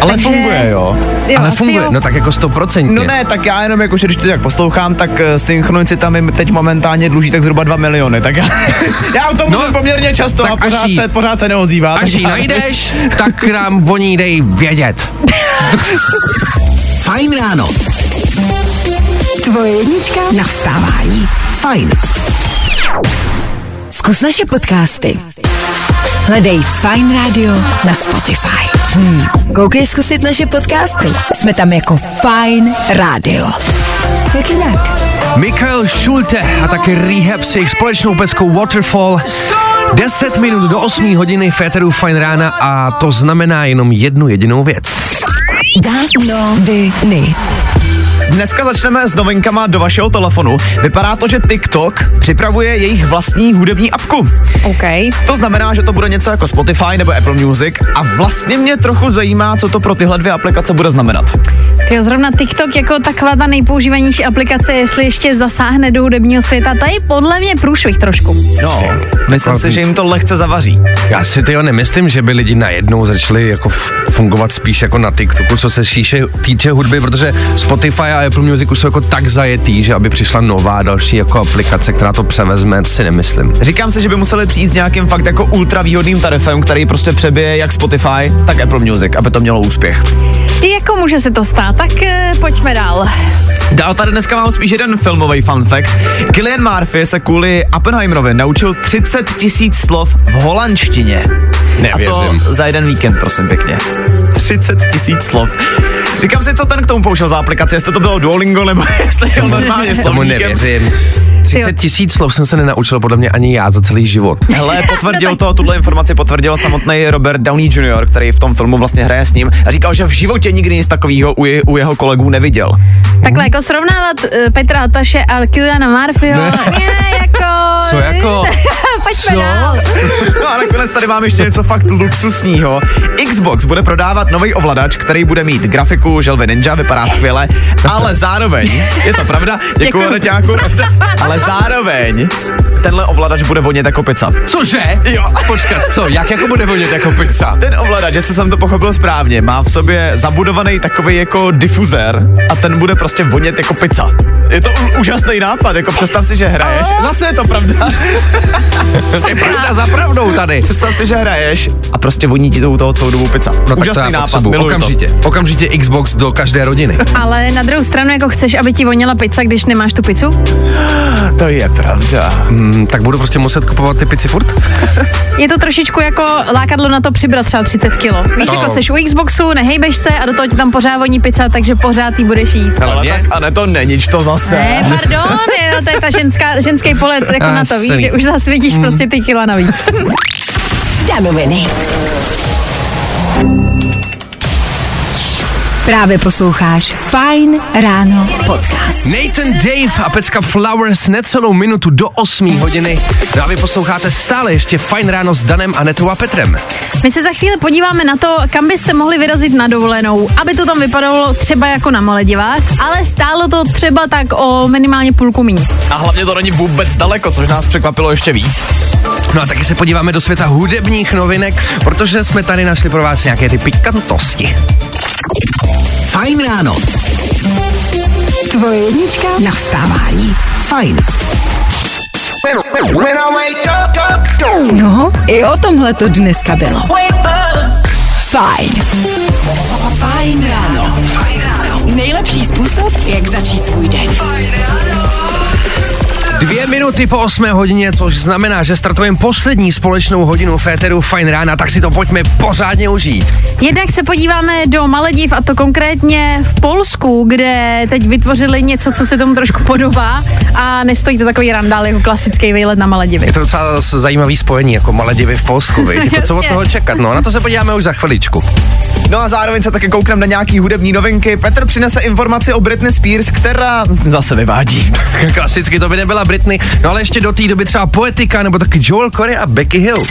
Ale Takže- funguje, jo. Jo, Ale funguje, jo. no tak jako stoprocentně. No ne, tak já jenom jako, že když to tak poslouchám, tak eh, synchronicita mi teď momentálně dluží tak zhruba 2 miliony, tak já, [laughs] já o tom No, mluvím poměrně často a pořád jí- se, pořád se neozývá. Až tak ji najdeš, tak nám o ní dej vědět. [laughs] Fajn ráno. Tvoje jednička na vstávání. Fajn. Zkus naše podcasty. Hledej Fine Radio na Spotify. Hmm. Koukej zkusit naše podcasty. Jsme tam jako Fine Radio. Jak jinak? Michael Schulte a také Rehab s jejich společnou peckou Waterfall. 10 minut do 8 hodiny Féteru Fine rána a to znamená jenom jednu jedinou věc. Danoviny. Dneska začneme s novinkama do vašeho telefonu. Vypadá to, že TikTok připravuje jejich vlastní hudební apku. OK. To znamená, že to bude něco jako Spotify nebo Apple Music a vlastně mě trochu zajímá, co to pro tyhle dvě aplikace bude znamenat. Ty zrovna TikTok jako taková ta nejpoužívanější aplikace, jestli ještě zasáhne do hudebního světa, to je podle mě průšvih trošku. No, myslím si, že jim to lehce zavaří. Já si tyjo nemyslím, že by lidi najednou začali jako fungovat spíš jako na TikToku, co se šíše, týče hudby, protože Spotify a Apple Music už jsou jako tak zajetý, že aby přišla nová další jako aplikace, která to převezme, si nemyslím. Říkám si, že by museli přijít s nějakým fakt jako ultra výhodným tarifem, který prostě přebije jak Spotify, tak Apple Music, aby to mělo úspěch. Jako může se to stát, tak eh, pojďme dál. Dál tady dneska mám spíš jeden filmový fun fact. Killian Murphy se kvůli Oppenheimerovi naučil 30 tisíc slov v holandštině. Nevěřím. A to za jeden víkend, prosím pěkně. 30 tisíc slov. Říkám si, co ten k tomu poušel za aplikaci, jestli to bylo Duolingo, nebo [laughs] jestli jel normálně Tomu slovníkem. nevěřím. 30 tisíc slov jsem se nenaučil podle mě ani já za celý život. Hele, [laughs] potvrdil to, tuhle informaci potvrdil samotný Robert Downey Jr., který v tom filmu vlastně hraje s ním a říkal, že v životě nikdy nic takového u, je, u jeho kolegů neviděl. Takhle jako srovnávat uh, Petra Ataše a Kiliana Murphyho, Ne. ne, jako... Co jako? [laughs] Pojďme Co? dál. No a Nakonec tady mám ještě něco fakt luxusního. Xbox bude prodávat nový ovladač, který bude mít grafiku želvy Ninja, vypadá skvěle, ale zároveň, je to pravda, [laughs] děkuji. Reťáku, [laughs] ale zároveň tenhle ovladač bude vonět jako pizza. Cože? Jo. [laughs] Počkat, co? Jak jako bude vonět jako pizza? Ten ovladač, jestli jsem to pochopil správně, má v sobě zabudovaný takový jako difuzér a ten bude prostě vonět jako pizza. Je to u- úžasný nápad, jako představ si, že hraješ. Zase je to pravda. To je pravda za pravdou tady. Představ si, že hraješ a prostě voní ti to u toho celou dobu pizza. No Úžasný nápad, potřebuju. miluju to. Okamžitě. Okamžitě Xbox do každé rodiny. [laughs] Ale na druhou stranu, jako chceš, aby ti voněla pizza, když nemáš tu pizzu? [gasps] To je pravda. Hmm, tak budu prostě muset kupovat ty pici furt? [laughs] Je to trošičku jako lákadlo na to přibrat třeba 30 kilo. Víš, No. jako seš u Xboxu, nehejbeš se a do toho ti tam pořád voní pizza, takže pořád jí budeš jíst. Ale mě? tak, a ne to nenič to zase. Ne, pardon, je, to je ta ženská, ženský pohled jako na to, víš, že už zase vidíš prostě ty kila navíc. [laughs] Danoviny. Právě posloucháš Fine Ráno podcast. Nathan Dave a pecka Flowers necelou minutu do 8 hodiny. No a vy posloucháte stále ještě Fajn ráno s Danem, Anetou a Petrem. My se za chvíli podíváme na to, kam byste mohli vyrazit na dovolenou, aby to tam vypadalo třeba jako na Maledivách, ale stálo to třeba tak o minimálně půlku míň. A hlavně to není vůbec daleko, což nás překvapilo ještě víc. No a taky se podíváme do světa hudebních novinek, protože jsme tady našli pro vás nějaké ty pikantnosti. Fajn ráno. Tvoje jednička na vstávání. Fajn. No, i o tomhle to dneska bylo. Fajn. Fajn ráno. Nejlepší způsob, jak začít svůj den. Dvě minuty po 8 hodině, což znamená, že startujeme poslední společnou hodinu Féteru Fajn rána, tak si to pojďme pořádně užít. Jednak se podíváme do Malediv a to konkrétně v Polsku, kde teď vytvořili něco, co se tomu trošku podobá a nestojí to takový randál jako klasický výlet na Maledivy. Je to docela zajímavý spojení, jako Maledivy v Polsku? Jako co od [laughs] toho čekat, no, na to se podíváme už za chviličku. No a zároveň se také koukneme na nějaký hudební novinky. Petr přinese informaci o Britney Spears, která zase vyvádí. [laughs] Klasicky to by nebyla Britney, no ale ještě do té doby třeba Poetika nebo taky Joel Corey a Becky Hill.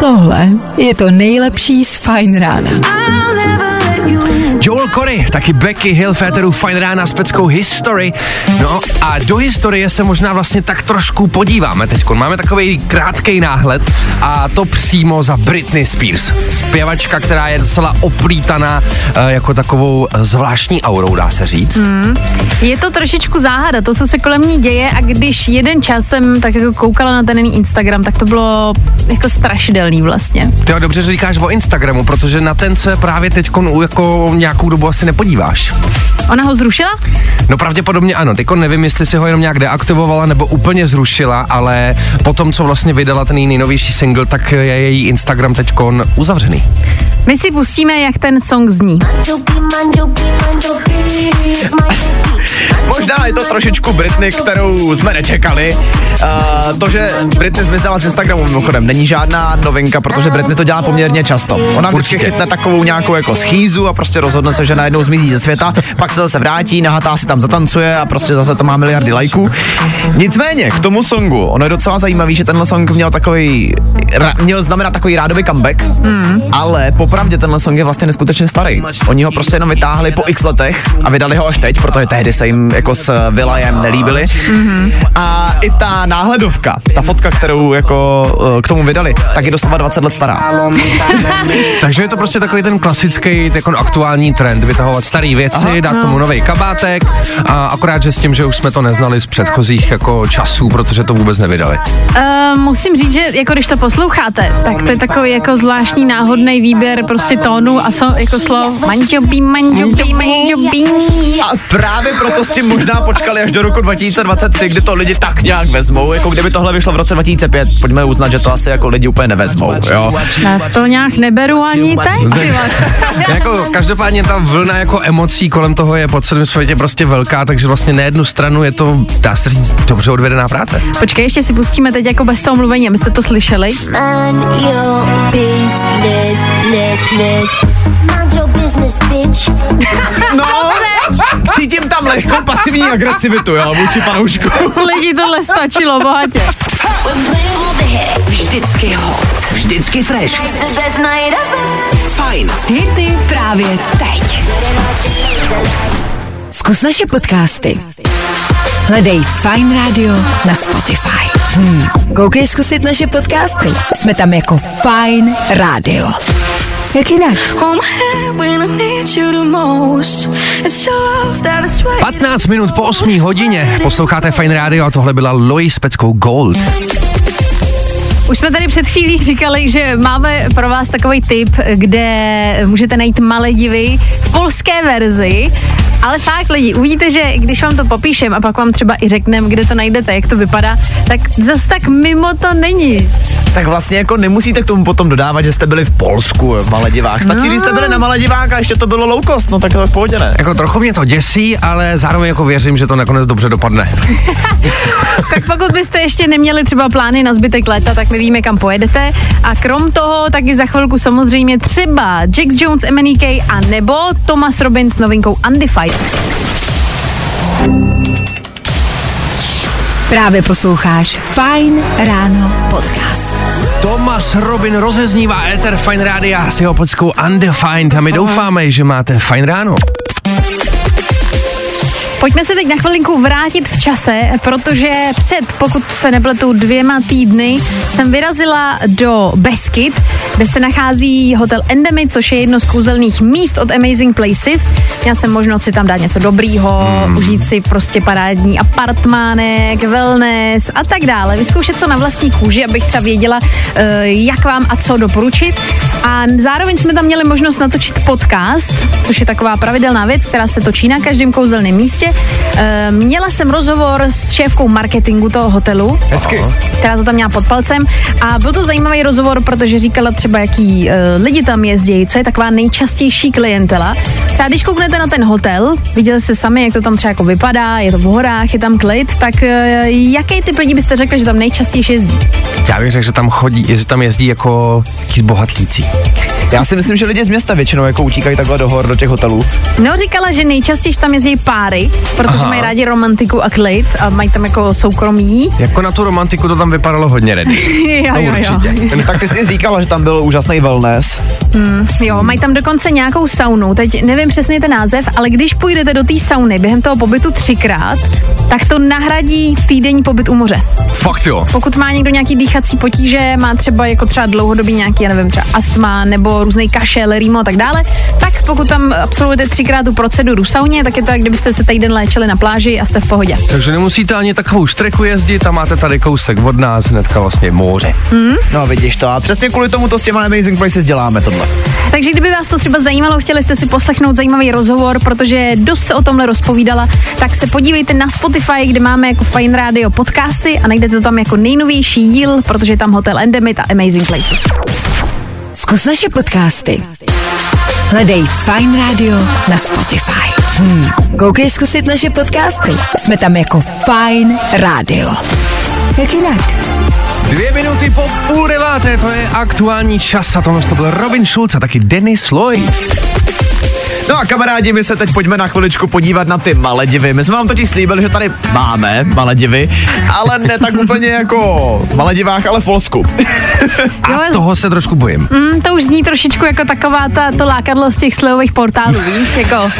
Tohle je to nejlepší z Fajn rána. Joel Corey, taky Becky Hill, Féteru Fine Rána s peckou History. No a do historie se možná vlastně tak trošku podíváme teď. Máme takový krátký náhled a to přímo za Britney Spears. Zpěvačka, která je docela oplítaná eh, jako takovou zvláštní aurou, dá se říct. Hmm. Je to trošičku záhada, to, co se kolem ní děje a když jeden čas jsem tak jako koukala na ten Instagram, tak to bylo jako strašidelný vlastně. Ty jo, dobře že říkáš o Instagramu, protože na ten se právě teď jako nějakou dobu asi nepodíváš. Ona ho zrušila? No pravděpodobně ano, teďko nevím, jestli si ho jenom nějak deaktivovala nebo úplně zrušila, ale potom, co vlastně vydala ten její nejnovější single, tak je její Instagram teďkon uzavřený. My si pustíme, jak ten song zní. Možná je to trošičku Britney, kterou jsme nečekali. Uh, to, že Britney zmizela z Instagramu mimochodem, není žádná novinka, protože Britney to dělá poměrně často. Ona vždycky Určitě. chytne takovou nějakou jako schýzu a prostě rozhodne se, že najednou zmizí ze světa, pak se zase vrátí, nahatá si tam zatancuje a prostě zase to má miliardy lajků. Nicméně, k tomu songu, ono je docela zajímavý, že tenhle song měl takový, ra- měl znamenat takový rádový comeback, Hmm. ale popravdě tenhle song je vlastně neskutečně starý. Oni ho prostě jenom vytáhli po x letech a vydali ho až teď, protože tehdy se jim jako s Villajem nelíbili. Mhm. A i ta náhledovka, ta fotka, kterou jako eh, k tomu vydali, tak je doslova 20 let stará. [laughs] Takže je to prostě takový ten klasický jako aktuální trend, vytahovat staré věci, Aha. dát No. tomu nový kabátek a akorát, že s tím, že už jsme to neznali z předchozích jako časů, protože to vůbec nevydali. Uh, musím říct, že jako když to posloucháte, tak to je takový jako zvláštní náhodný výběr prostě tónu a so, jako slov manžobí, manžobí, manžobí. A právě proto s tím možná počkali až do roku 2023, kdy to lidi tak nějak vezmou, jako kdyby tohle vyšlo v roce 2005. Pojďme uznat, že to asi jako lidi úplně nevezmou, jo. Já to nějak neberu ani teď, ty jako každopádně ta vlna jako emocí kolem toho je po celém světě prostě velká, takže vlastně na jednu stranu je to, dá se říct, dobře odvedená práce. Počkej, ještě si pustíme teď jako bez toho mluvení, abyste to slyšeli. No, [laughs] Dobře, Cítím tam lehkou pasivní agresivitu, jo, vůči panoušku. Lidi, tohle stačilo bohatě. Vždycky hot. Vždycky fresh. Fajn. Hity právě teď. Zkus naše podcasty. Hledej Fine Radio na Spotify. Hmm. Koukej zkusit naše podcasty. Jsme tam jako Fine Radio. Jak jinak? 15 minut po 8 hodině posloucháte Fine Radio a tohle byla Lois s peckou Gold. Už jsme tady před chvílí říkali, že máme pro vás takový tip, kde můžete najít Maledivy v polské verzi. Ale fakt lidi, uvidíte, že když vám to popíšem a pak vám třeba i řekneme, kde to najdete, jak to vypadá, tak zas tak mimo to není. Tak vlastně jako nemusíte k tomu potom dodávat, že jste byli v Polsku, v Maledivách. Stačí, No. když jste byli na Maledivách a ještě to bylo low cost, no tak to v pohodě ne. Jako trochu mě to děsí, ale zároveň jako věřím, že to nakonec dobře dopadne. [laughs] Tak pokud byste ještě neměli třeba plány na zbytek léta, tak nevíme, kam pojedete. A krom toho, taky za chvilku samozřejmě třeba Jack Jones, MNK a nebo Thomas Robin s novinkou Undefied. Právě posloucháš Fine Ráno podcast. Thomas Robin rozeznívá Ether Fine Rádia s jeho peckou Undefined a my doufáme, že máte fajn ráno. Pojďme se teď na chvilinku vrátit v čase, protože před, pokud se nepletu, dvěma týdny jsem vyrazila do Beskyd, kde se nachází hotel Endemy, což je jedno z kouzelných míst od Amazing Places. Měla jsem možnost si tam dát něco dobrýho, hmm. užít si prostě parádní apartmánek, wellness a tak dále. Vyzkoušet co na vlastní kůži, abych třeba věděla, eh, jak vám a co doporučit. A zároveň jsme tam měli možnost natočit podcast, což je taková pravidelná věc, která se točí na každém kouzelném místě. Eh, Měla jsem rozhovor s šéfkou marketingu toho hotelu, Hezky. která to tam měla pod palcem a byl to zajímavý rozhovor, protože říkala třeba, jaký uh, lidi tam jezdí, co je taková nejčastější klientela. Třeba když kouknete na ten hotel, viděli jste sami, jak to tam třeba jako vypadá, je to v horách, je tam klid, tak uh, jaký typ lidí byste řekli, že tam nejčastěji jezdí? Já bych řekl, že tam chodí, že tam jezdí jako bohatlíci. Já si myslím, že lidi z města většinou jako utíkají takhle do hor, do těch hotelů. No, říkala, že nejčastěji tam jezdí páry, protože Aha. mají rádi romantiku a klid a mají tam jako soukromí. Jako na tu romantiku to tam vypadalo hodně ready. [laughs] jo, To jo, určitě. jo. tak ty jsi říkala, že tam byl úžasný wellness. Hmm, jo, mají tam dokonce nějakou saunu. Teď nevím přesně ten název, ale když půjdete do té sauny během toho pobytu třikrát, tak to nahradí týdenní pobyt u moře. Fakt jo. Pokud má někdo nějaký dýchací potíže, má třeba jako třeba dlouhodobý nějaký, já nevím, třeba astma nebo různý kašel, rýmo a tak dále, tak pokud tam absolvujete třikrát tu proceduru v sauně, tak je to, jak kdybyste se týden léčili na pláži a jste v pohodě. Takže nemusíte ani takovou štreku jezdit a máte tady kousek od nás, hnedka vlastně moře. Hmm? No vidíš to a přesně kvůli tomu to s těma Amazing Places děláme tohle. Takže kdyby vás to třeba zajímalo, chtěli jste si poslechnout zajímavý rozhovor, protože dost se o tomhle rozpovídala, tak se podívejte na Spotify, kde máme jako Fine Radio podcasty a najdete to tam jako nejnovější díl, protože je tam Hotel Endemit a Amazing Places. Zkus naše podcasty. Hledej Fine Radio na Spotify. Hmm. Koukej zkusit naše podcasty. Jsme tam jako Fine Radio. Jak jinak? Dvě minuty po půl deváté, to je aktuální čas a tohle to byl Robin Schulz a taky Dennis Lloyd. No a kamarádi, my se teď pojďme na chviličku podívat na ty Maledivy. My jsme vám totiž slíbili, že tady máme Maledivy, ale ne tak úplně jako v Maledivách, ale v Polsku. [laughs] Jo, A toho se trošku bojím. Mm, to už zní trošičku jako taková ta, to lákadlo z těch slevových portálů, [laughs] víš, jako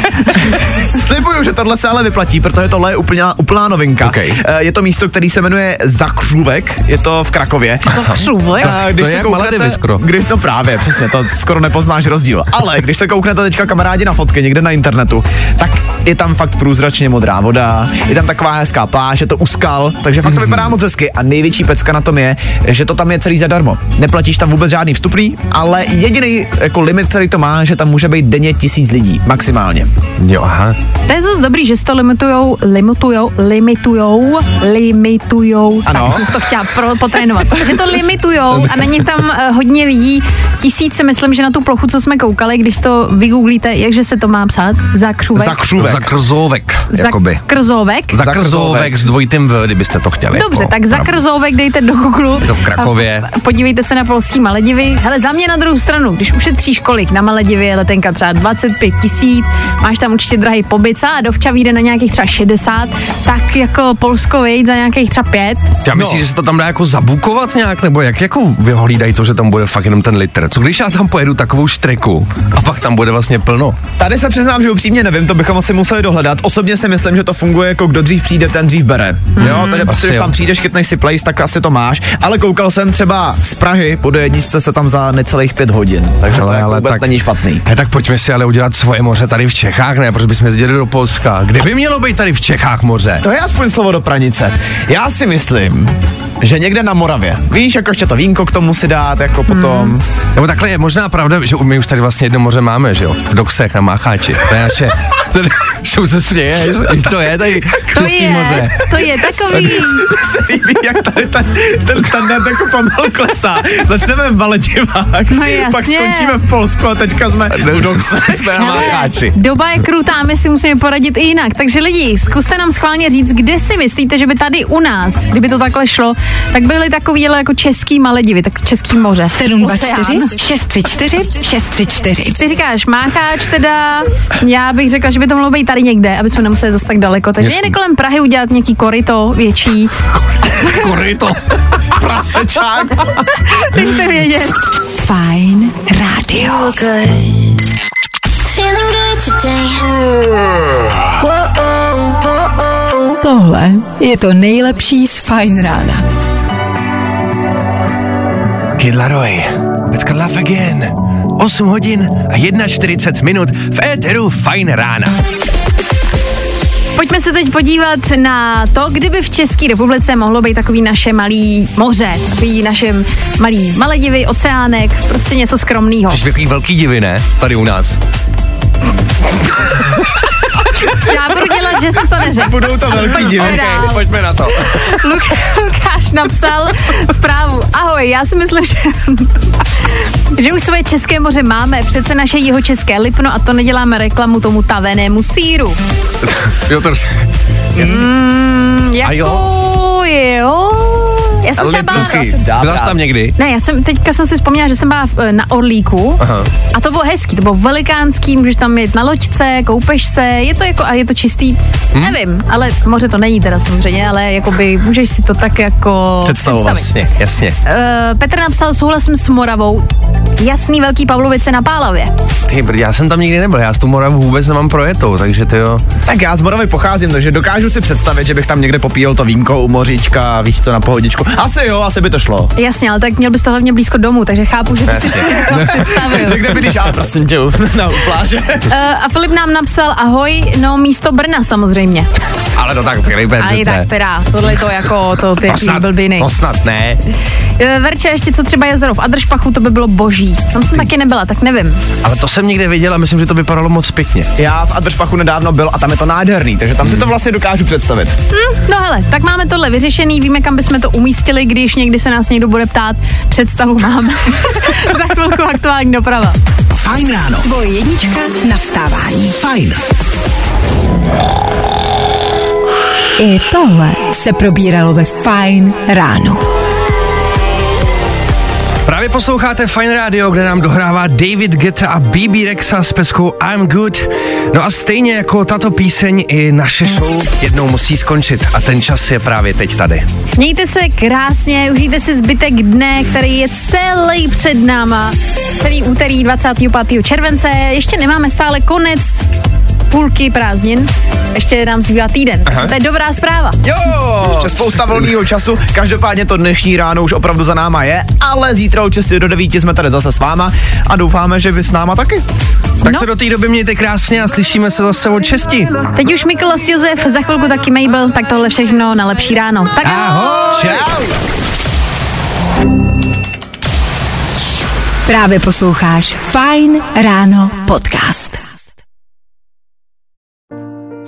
[laughs] Slibuju, že tohle se ale vyplatí, protože tohle je úplná, úplná novinka. Okay. Eh, Je to místo, který se jmenuje Zakřůvek, je to v Krakově. křůvek. A To je jak Maledivy skoro. Když to právě, přesně, to skoro nepoznáš rozdíl. Ale když se kouknete teďka kamarádi na fotky někde na internetu, tak je tam fakt průzračně modrá voda, je tam taková hezká pláž, je to u skal, takže fakt to vypadá moc hezky. A největší pecka na tom je, že to tam je celý zadarmo. Neplatíš tam vůbec žádný vstupný, ale jediný jako limit, který to má, že tam může být denně tisíc lidí, maximálně. Jo, aha. To je zase dobrý, že to limitujou, limitujou, limitujou, limitujou. Ano. Tak jsem to chtěla pro, potrénovat. že to limitujou a není tam uh, hodně lidí. Tisíce, myslím, že na tu plochu, co jsme koukali, když to vygooglíte, jakže že se to má psát? Zakřůvek. Zakřůvek. Zakrzovek, jakoby. Zakrzovek. Zakrzovek s dvojitým V, kdybyste to chtěli. Dobře, jako tak Zakrzovek dejte do Google. Je to v Krakově. Podívejte se na polský Maledivy. Hele, za mě na druhou stranu, když ušetříš kolik na Maledivy je letenka třeba 25 tisíc, máš tam určitě drahý pobyt, a dovča vyjde na nějakých třeba 60, tak jako Polsko vejít za nějakých třeba 5. Já myslím, že se to tam dá jako zabukovat nějak, nebo jak jako vyhlídají to, že tam bude fakt jenom ten litr. Co když já tam pojedu takovou štreku a pak tam bude vlastně plno? Tady se přiznám, že upřímně nevím, to bychom asi museli dohledat. Osobně si myslím, že to funguje jako kdo dřív přijde, ten dřív bere. Jo, takže prostě, když tam přijdeš, chytneš si place, tak asi to máš. Ale koukal jsem třeba z Prahy, po jedničce se tam za necelých pět hodin. Takže to Ale- jako ale vůbec tak- není špatný. Ne, tak pojďme si ale udělat svoje moře tady v Čechách, ne? Proč bychom jezdili do Polska? Kde by mělo být tady v Čechách moře? To je aspoň slovo do pranice. Já si myslím, že někde na Moravě. Víš, jako ještě to vínko k tomu si dát, jako potom. Nebo takhle je možná pravda, že my už tady vlastně jedno moře máme, že jo? V Doksech na Mácháči. To je naše... Show [laughs] se směješ, to je tady To český je, moře. to je takový. [laughs] se líbí, jak tady ten, ten standard jako pomalu klesá. Začneme v Valedivách, No pak skončíme v Polsku a teďka jsme u Dokse. [laughs] Jsme na Mácháči. Doba je krutá, my si musíme poradit i jinak. Takže lidi, zkuste nám schválně říct, kde si myslíte, že by tady u nás, kdyby to takhle šlo, tak byly takový ale jako český Maledivy, tak český moře. 724 Oceán. 634 634. Ty říkáš Mácháč teda, já bych řekla, že by to mohlo být tady někde, aby jsme nemuseli zase tak daleko. Takže Jasný. někde kolem Prahy udělat nějaký koryto větší. Koryto. [laughs] Prasečák. Nechce vědět. Fajn rádio. Whoa, Tohle je to nejlepší z Fajn rána. Kid Laroi, let's get laugh again. 8 hodin a 41 minut v éteru Fajn rána. Pojďme se teď podívat na to, kdyby v České republice mohlo být takový naše malý moře, takový naše malý Maledivy, oceánek, prostě něco skromného. Jsi takový velký divy, ne? Tady u nás. [laughs] [laughs] Já budu dělat, že si to neřekl. Budou to velký Pojďme dál. Pojďme na to. [laughs] Luk- Lukáš napsal zprávu. Ahoj, já si myslím, že, že už svoje české moře máme. Přece naše jeho české Lipno a to neděláme reklamu tomu tavenému síru. [laughs] Jo, to... Mm, A jako, jo? jo. Já jsem třeba... Lipnůky. Byla jsi tam někdy? Ne, já jsem teďka jsem si vzpomněla, že jsem byla v- na Orlíku Aha. a to bylo hezký, to bylo velikánský, můžeš tam jít na loďce, koupeš se, je to jako, a je to čistý, Hm? nevím, ale moře to není teda samozřejmě, ale jakoby můžeš si to tak jako Představovat. představit. Jasně, jasně. Uh, Petr napsal, souhlasím s Moravou, jasný velký Pavlovice na Pálavě. Ty, já jsem tam nikdy nebyl, já s tu Moravu vůbec nemám projetou, takže to jo. Tak já z Moravy pocházím, takže dokážu si představit, že bych tam někde popíjel to vínko u moříčka, víš co, na pohodičku. Asi jo, asi by to šlo. Jasně, ale tak měl bys to hlavně blízko domů, takže chápu, že ty jsi si to představil. [laughs] Někde bydlíš, ale prosím tě, na pláže. Uh, a Filip nám napsal, ahoj, no místo Brna samozřejmě. Ale to tak, Filipe, A i tak teda, tohle to jako, to ty to snad, blbiny. to snad ne. Eh, Verče, ještě co třeba jezero v Adršpachu, to by bylo boží. Tam jsem taky nebyla, tak nevím. Ale to jsem někde viděl a myslím, že to vypadalo moc pěkně. Já v Adršpachu nedávno byl a tam je to nádherný, takže tam si to vlastně dokážu představit. Hm, no hele, tak máme tohle vyřešený, víme, kam bychom to umístili, když někdy se nás někdo bude ptát, představu máme. [laughs] Za chvilku aktuální doprava. Fajn ráno. Tvoje jednička na vstávání. Fajn. I tohle se probíralo ve Fajn ráno. Právě posloucháte Fine Radio, kde nám dohrává David Guetta a BB Rexa s peskou I'm Good. No a stejně jako tato píseň i naše show jednou musí skončit a ten čas je právě teď tady. Mějte se krásně, užijte si zbytek dne, který je celý před náma. Celý úterý 25. července. Ještě nemáme stále konec půlky prázdnin. Ještě nám zbývá týden. Aha. To je dobrá zpráva. Jo, ještě spousta volného času, každopádně to dnešní ráno už opravdu za náma je, ale zítra od 6 do 9 jsme tady zase s váma a doufáme, že vy s náma taky. Tak No. se do té doby mějte krásně a slyšíme se zase od česti. Teď už Mikolas Josef, za chvilku taky Mabel, tak tohle všechno na lepší ráno. Tak Ahoj! Čau. Právě posloucháš Fajn ráno podcast.